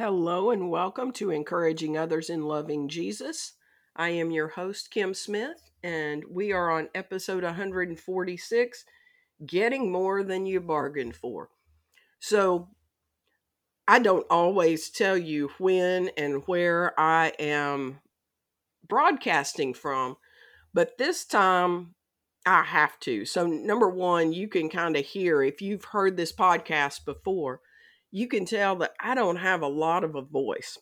Hello and welcome to Encouraging Others in Loving Jesus. I am your host, Kim Smith, and we are on episode 146 Getting More Than You Bargained For. So, I don't always tell you when and where I am broadcasting from, but this time I have to. So, number one, you can kind of hear if you've heard this podcast before you can tell that I don't have a lot of a voice.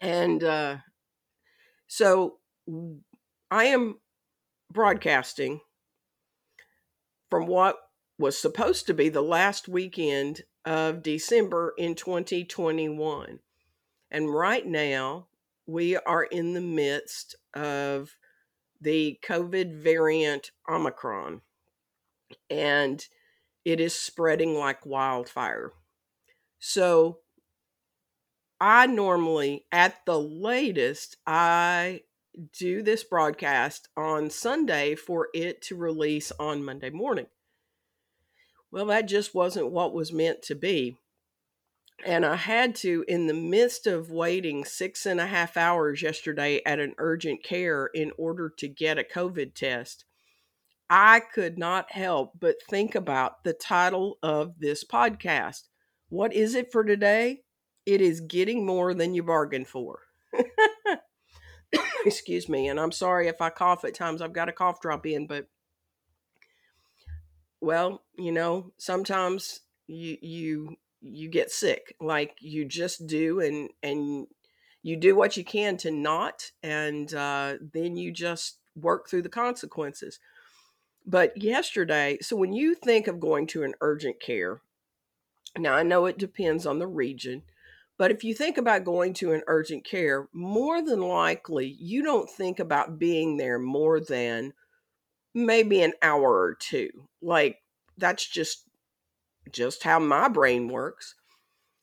And uh, so I am broadcasting from what was supposed to be the last weekend of December in 2021. And right now, we are in the midst of the COVID variant Omicron, and it is spreading like wildfire. So I normally, at the latest, I do this broadcast on Sunday for it to release on Monday morning. Well, that just wasn't what was meant to be. And I had to, in the midst of waiting six and a half hours yesterday at an urgent care in order to get a COVID test, I could not help but think about the title of this podcast what is it for today? It is getting more than you bargained for. Excuse me, and I'm sorry if I cough at times. I've got a cough drop in, but well, you know, sometimes you you you get sick like you just do and and you do what you can to not and uh, then you just work through the consequences but yesterday so when you think of going to an urgent care now, I know it depends on the region, but if you think about going to an urgent care, more than likely you don't think about being there more than maybe an hour or two. Like that's just just how my brain works.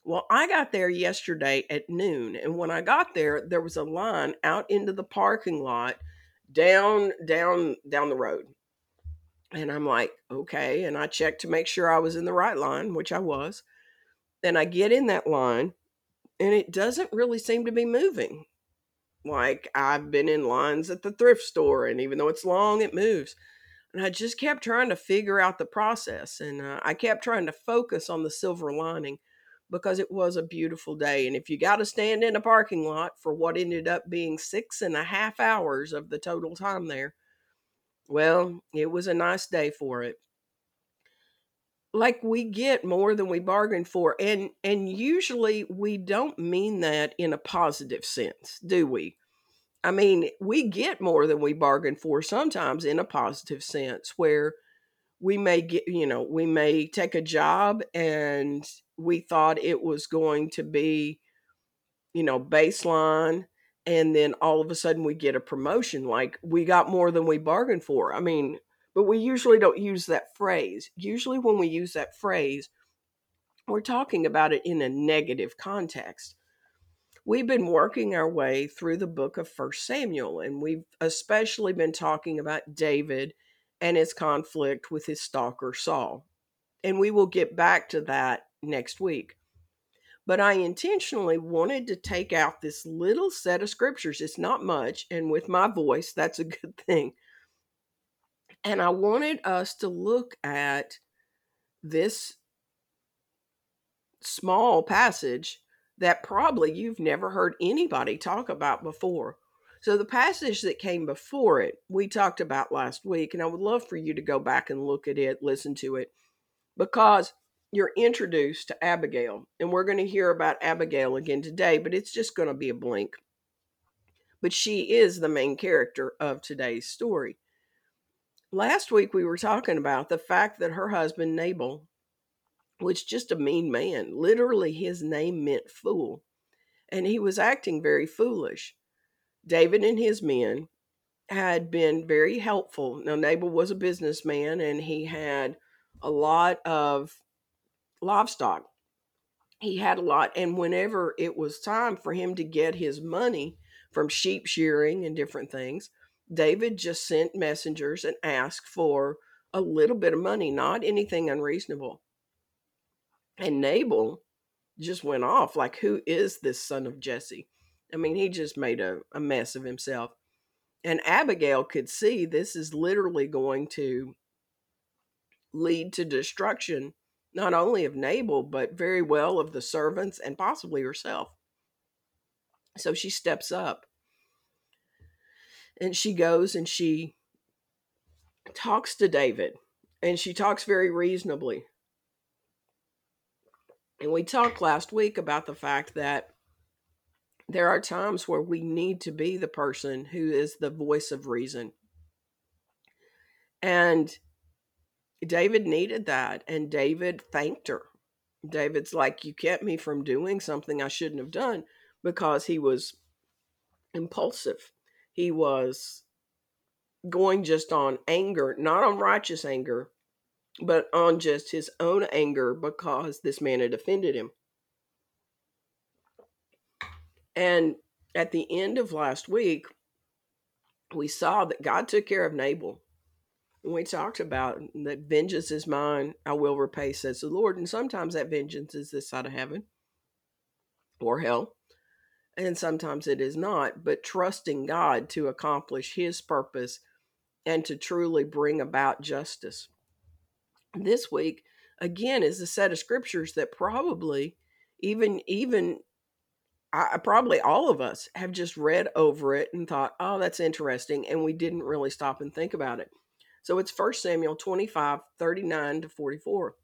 Well, I got there yesterday at noon, and when I got there, there was a line out into the parking lot down down down the road. And I'm like, okay. And I checked to make sure I was in the right line, which I was. And I get in that line and it doesn't really seem to be moving. Like I've been in lines at the thrift store, and even though it's long, it moves. And I just kept trying to figure out the process. And uh, I kept trying to focus on the silver lining because it was a beautiful day. And if you got to stand in a parking lot for what ended up being six and a half hours of the total time there, well, it was a nice day for it. Like we get more than we bargained for and and usually we don't mean that in a positive sense, do we? I mean, we get more than we bargained for sometimes in a positive sense where we may get, you know, we may take a job and we thought it was going to be, you know, baseline and then all of a sudden we get a promotion like we got more than we bargained for. I mean, but we usually don't use that phrase. Usually when we use that phrase, we're talking about it in a negative context. We've been working our way through the book of First Samuel, and we've especially been talking about David and his conflict with his stalker Saul. And we will get back to that next week but I intentionally wanted to take out this little set of scriptures. It's not much, and with my voice, that's a good thing. And I wanted us to look at this small passage that probably you've never heard anybody talk about before. So, the passage that came before it, we talked about last week, and I would love for you to go back and look at it, listen to it, because you're introduced to Abigail. And we're going to hear about Abigail again today, but it's just going to be a blink. But she is the main character of today's story. Last week, we were talking about the fact that her husband, Nabal, was just a mean man. Literally, his name meant fool. And he was acting very foolish. David and his men had been very helpful. Now, Nabal was a businessman and he had a lot of livestock. He had a lot. And whenever it was time for him to get his money from sheep shearing and different things, David just sent messengers and asked for a little bit of money, not anything unreasonable. And Nabal just went off like, who is this son of Jesse? I mean, he just made a, a mess of himself. And Abigail could see this is literally going to lead to destruction, not only of Nabal, but very well of the servants and possibly herself. So she steps up and she goes and she talks to David, and she talks very reasonably. And we talked last week about the fact that there are times where we need to be the person who is the voice of reason. And David needed that, and David thanked her. David's like, You kept me from doing something I shouldn't have done because he was impulsive. He was going just on anger, not on righteous anger, but on just his own anger because this man had offended him. And at the end of last week, we saw that God took care of Nabal. We talked about that vengeance is mine, I will repay, says the Lord. And sometimes that vengeance is this side of heaven or hell. And sometimes it is not, but trusting God to accomplish his purpose and to truly bring about justice. This week, again, is a set of scriptures that probably even even I, probably all of us have just read over it and thought, oh, that's interesting. And we didn't really stop and think about it. So it's 1 Samuel 25, 39 to 44.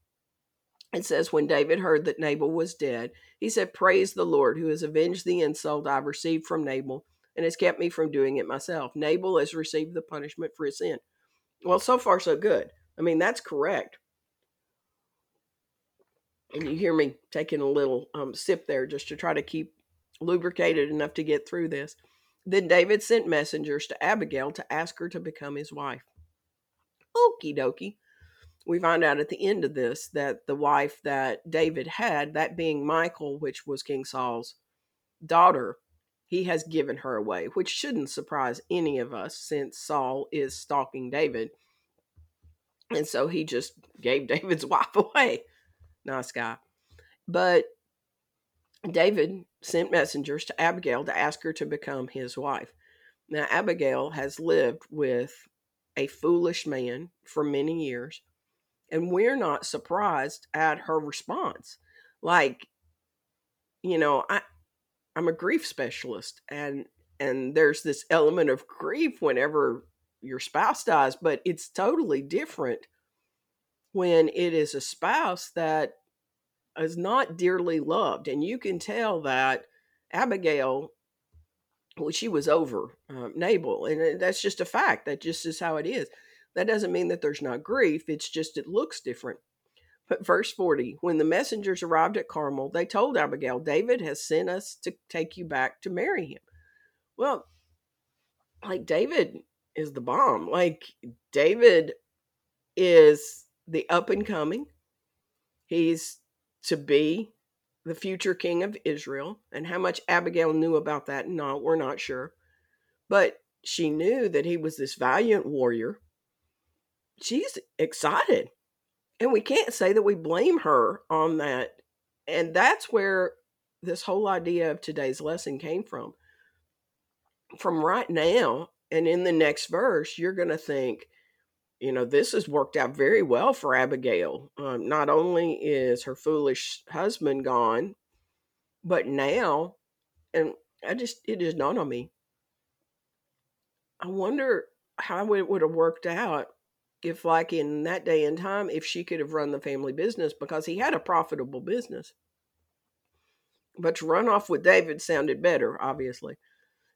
It says, When David heard that Nabal was dead, he said, Praise the Lord, who has avenged the insult I've received from Nabal and has kept me from doing it myself. Nabal has received the punishment for his sin. Well, so far, so good. I mean, that's correct and you hear me taking a little um, sip there just to try to keep lubricated enough to get through this. Then David sent messengers to Abigail to ask her to become his wife. Okie dokie. We find out at the end of this that the wife that David had, that being Michal, which was King Saul's daughter, he has given her away, which shouldn't surprise any of us since Saul is stalking David. And so he just gave David's wife away. Nice guy. But David sent messengers to Abigail to ask her to become his wife. Now, Abigail has lived with a foolish man for many years, and we're not surprised at her response. Like, you know, I I'm a grief specialist and and there's this element of grief whenever your spouse dies, but it's totally different when it is a spouse that is not dearly loved. And you can tell that Abigail, well, she was over um, Nabal. And that's just a fact. That just is how it is. That doesn't mean that there's not grief. It's just it looks different. But verse 40 when the messengers arrived at Carmel, they told Abigail, David has sent us to take you back to marry him. Well, like David is the bomb. Like David is the up and coming. He's to be the future king of Israel. And how much Abigail knew about that, no, we're not sure. But she knew that he was this valiant warrior. She's excited. And we can't say that we blame her on that. And that's where this whole idea of today's lesson came from. From right now, and in the next verse, you're going to think, you know, this has worked out very well for Abigail. Um, not only is her foolish husband gone, but now, and I just, it just dawned on me. I wonder how it would have worked out if, like in that day and time, if she could have run the family business because he had a profitable business. But to run off with David sounded better, obviously.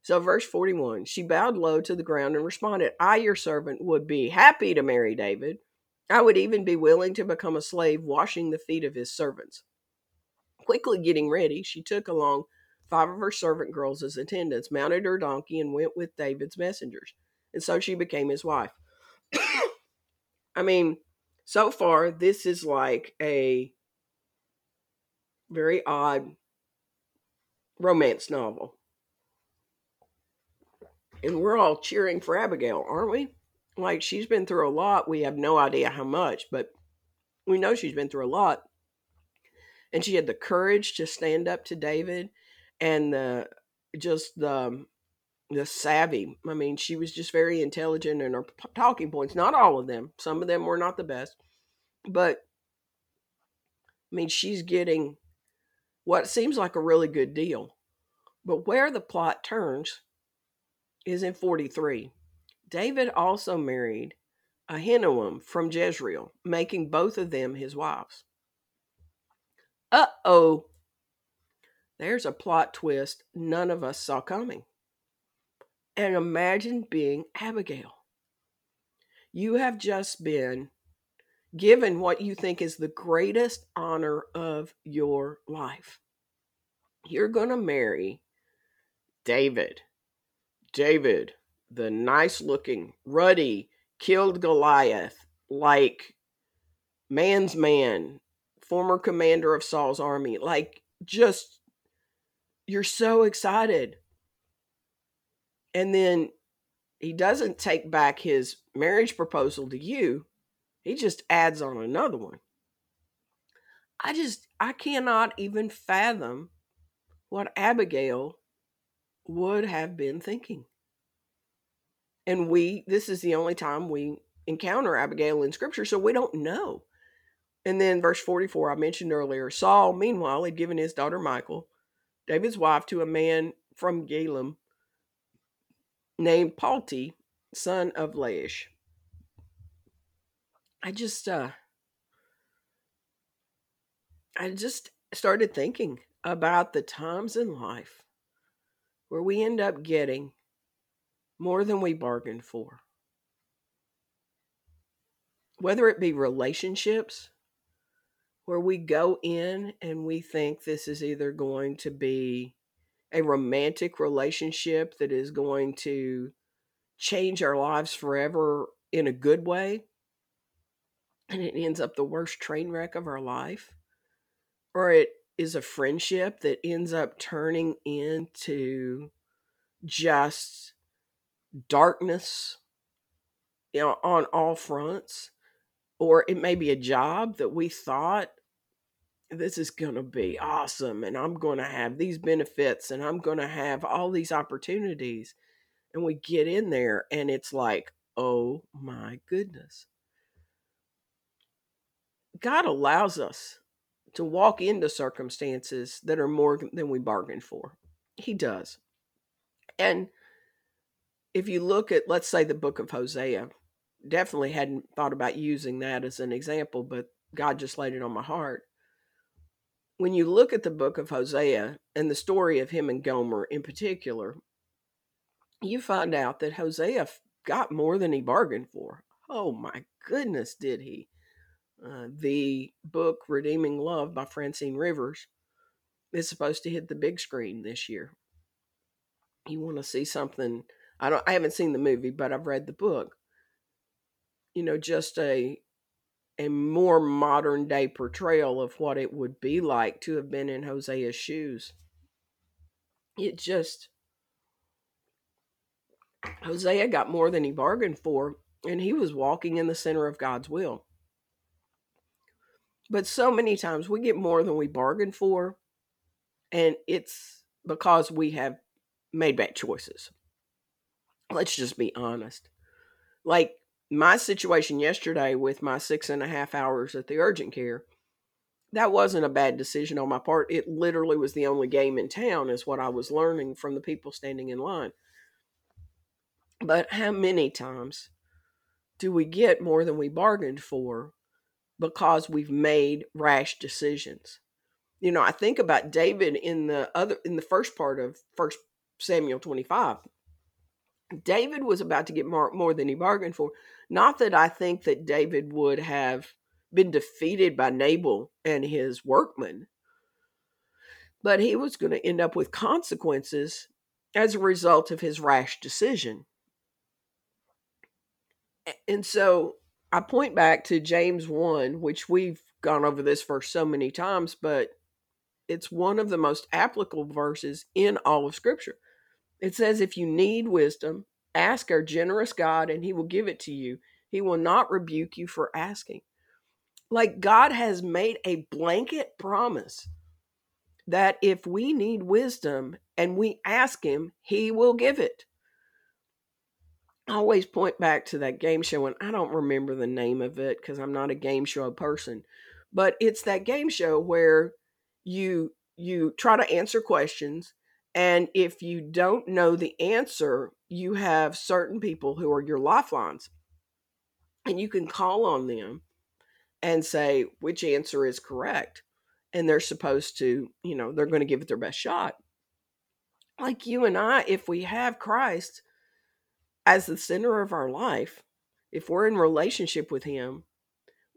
So, verse 41 she bowed low to the ground and responded, I, your servant, would be happy to marry David. I would even be willing to become a slave washing the feet of his servants. Quickly getting ready, she took along five of her servant girls as attendants, mounted her donkey, and went with David's messengers. And so she became his wife. I mean, so far, this is like a very odd romance novel. And we're all cheering for Abigail, aren't we? Like she's been through a lot. We have no idea how much, but we know she's been through a lot. and she had the courage to stand up to David and the just the um, the savvy. I mean, she was just very intelligent in her talking points. Not all of them. Some of them were not the best. But I mean, she's getting what seems like a really good deal. But where the plot turns is in 43. David also married Ahinoam from Jezreel, making both of them his wives. Uh oh. There's a plot twist none of us saw coming. And imagine being Abigail. You have just been given what you think is the greatest honor of your life. You're going to marry David. David, the nice looking, ruddy, killed Goliath like man's man, former commander of Saul's army. Like, just, you're so excited. And then he doesn't take back his marriage proposal to you, he just adds on another one. I just, I cannot even fathom what Abigail would have been thinking. And we, this is the only time we encounter Abigail in scripture, so we don't know. And then verse 44, I mentioned earlier Saul, meanwhile, had given his daughter Michal, David's wife, to a man from Gallim named Palti, son of Laish. I just, uh, I just started thinking about the times in life where we end up getting more than we bargained for. Whether it be relationships, where we go in and we think this is either going to be a romantic relationship that is going to change our lives forever in a good way, and it ends up the worst train wreck of our life, or it is a friendship that ends up turning into just darkness you know on all fronts or it may be a job that we thought this is going to be awesome and I'm going to have these benefits and I'm going to have all these opportunities and we get in there and it's like oh my goodness. God allows us to walk into circumstances that are more than we bargained for. He does. And if you look at, let's say, the book of Hosea, definitely hadn't thought about using that as an example, but God just laid it on my heart. When you look at the book of Hosea and the story of him and Gomer in particular, you find out that Hosea got more than he bargained for. Oh my goodness, did he? Uh, the book Redeeming Love by Francine Rivers is supposed to hit the big screen this year. You want to see something? I don't. I haven't seen the movie, but I've read the book. You know, just a a more modern day portrayal of what it would be like to have been in Hosea's shoes. It just Hosea got more than he bargained for, and he was walking in the center of God's will. But so many times we get more than we bargained for, and it's because we have made bad choices. Let's just be honest. Like my situation yesterday with my six and a half hours at the urgent care, that wasn't a bad decision on my part. It literally was the only game in town, is what I was learning from the people standing in line. But how many times do we get more than we bargained for because we've made rash decisions. You know, I think about David in the other in the first part of First Samuel 25. David was about to get more, more than he bargained for. Not that I think that David would have been defeated by Nabal and his workmen, but he was going to end up with consequences as a result of his rash decision. And so I point back to James 1, which we've gone over this verse so many times, but it's one of the most applicable verses in all of Scripture. It says, If you need wisdom, ask our generous God, and He will give it to you. He will not rebuke you for asking. Like God has made a blanket promise that if we need wisdom and we ask Him, He will give it. Always point back to that game show, and I don't remember the name of it because I'm not a game show person, but it's that game show where you you try to answer questions and if you don't know the answer you have certain people who are your lifelines and you can call on them and say which answer is correct and they're supposed to you know they're going to give it their best shot. Like you and i if we have christ as the center of our life if we're in relationship with him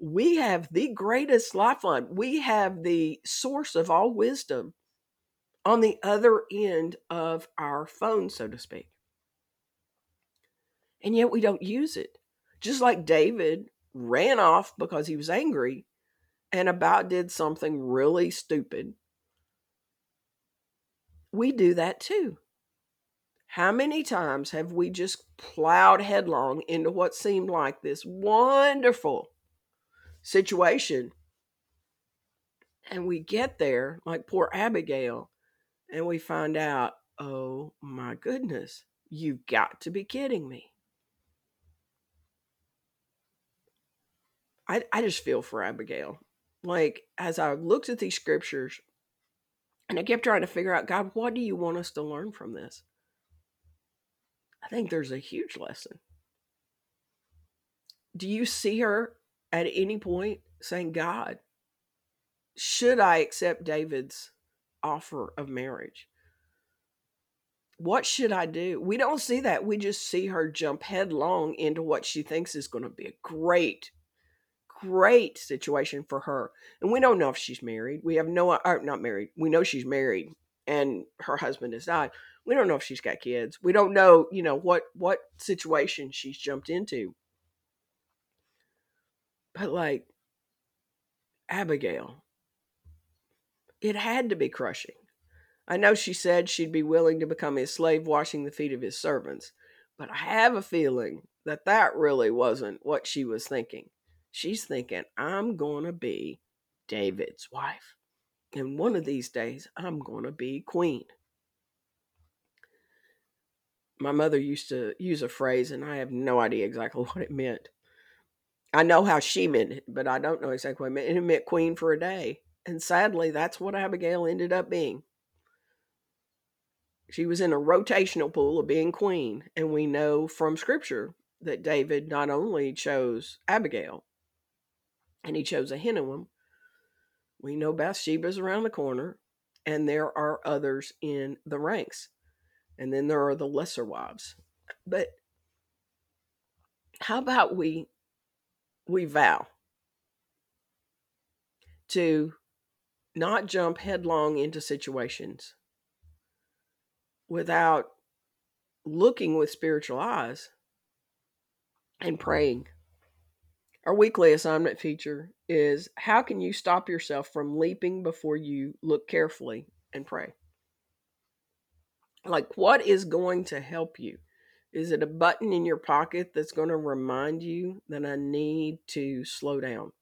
we have the greatest lifeline. We have the source of all wisdom on the other end of our phone, so to speak. And yet we don't use it. Just like David ran off because he was angry and about did something really stupid. We do that too. How many times have we just plowed headlong into what seemed like this wonderful situation. And we get there, like poor Abigail, and we find out, oh my goodness, you've got to be kidding me. I, I just feel for Abigail. Like, as I looked at these scriptures, and I kept trying to figure out, God, what do you want us to learn from this? Think there's a huge lesson. Do you see her at any point saying, God, should I accept David's offer of marriage? What should I do? We don't see that. We just see her jump headlong into what she thinks is going to be a great, great situation for her. And we don't know if she's married. We have no, uh, not married. We know she's married and her husband has died. We don't know if she's got kids. We don't know, you know, what what situation she's jumped into. But like Abigail, it had to be crushing. I know she said she'd be willing to become his slave washing the feet of his servants, but I have a feeling that that really wasn't what she was thinking. She's thinking, I'm going to be David's wife. And one of these days, I'm going to be queen. My mother used to use a phrase, and I have no idea exactly what it meant. I know how she meant it, but I don't know exactly what it meant. It meant queen for a day. And sadly, that's what Abigail ended up being. She was in a rotational pool of being queen. And we know from scripture that David not only chose Abigail and he chose Ahinoam, we know Bathsheba's around the corner, and there are others in the ranks. And then there are the lesser wives. But how about we we vow to not jump headlong into situations without looking with spiritual eyes and praying. Our weekly assignment feature is how can you stop yourself from leaping before you look carefully and pray? Like, what is going to help you? Is it a button in your pocket that's going to remind you that I need to slow down?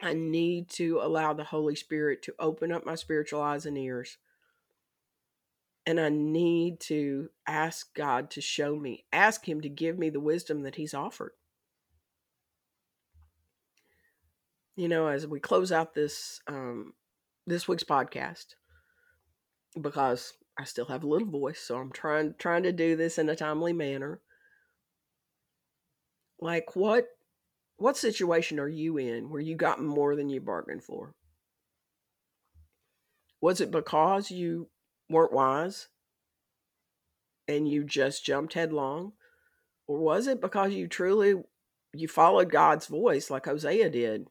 I need to allow the Holy Spirit to open up my spiritual eyes and ears. And I need to ask God to show me, ask Him to give me the wisdom that He's offered. You know, as we close out this um, this week's podcast, because I still have a little voice, so I'm trying trying to do this in a timely manner. Like what what situation are you in where you got more than you bargained for? Was it because you weren't wise and you just jumped headlong? Or was it because you truly you followed God's voice like Hosea did?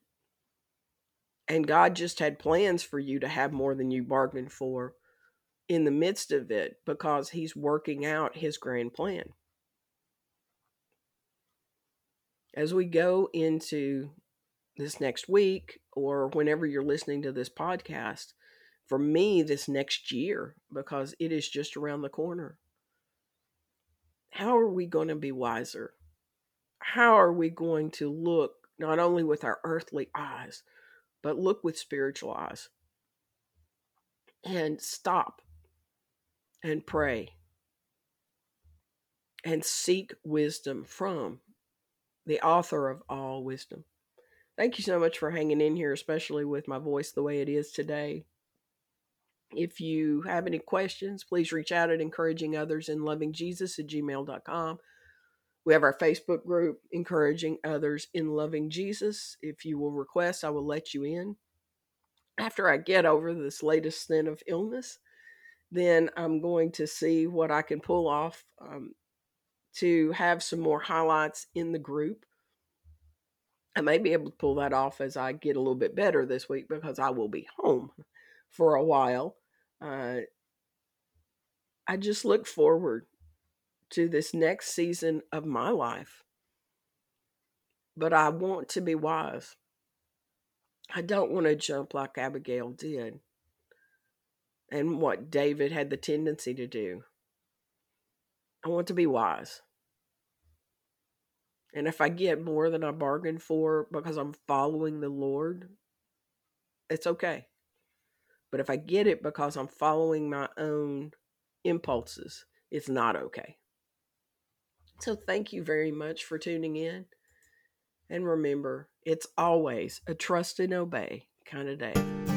And God just had plans for you to have more than you bargained for in the midst of it because he's working out his grand plan. As we go into this next week or whenever you're listening to this podcast, for me, this next year, because it is just around the corner, how are we going to be wiser? How are we going to look not only with our earthly eyes, but look with spiritual eyes and stop and pray and seek wisdom from the author of all wisdom. Thank you so much for hanging in here, especially with my voice the way it is today. If you have any questions, please reach out at encouraging others in loving Jesus at gmail.com. We have our Facebook group, Encouraging Others in Loving Jesus. If you will request, I will let you in. After I get over this latest stint of illness, then I'm going to see what I can pull off um, to have some more highlights in the group. I may be able to pull that off as I get a little bit better this week because I will be home for a while. Uh, I just look forward to this next season of my life. But I want to be wise. I don't want to jump like Abigail did and what David had the tendency to do. I want to be wise. And if I get more than I bargained for because I'm following the Lord, it's okay. But if I get it because I'm following my own impulses, it's not okay. So thank you very much for tuning in. And remember, it's always a trust and obey kind of day.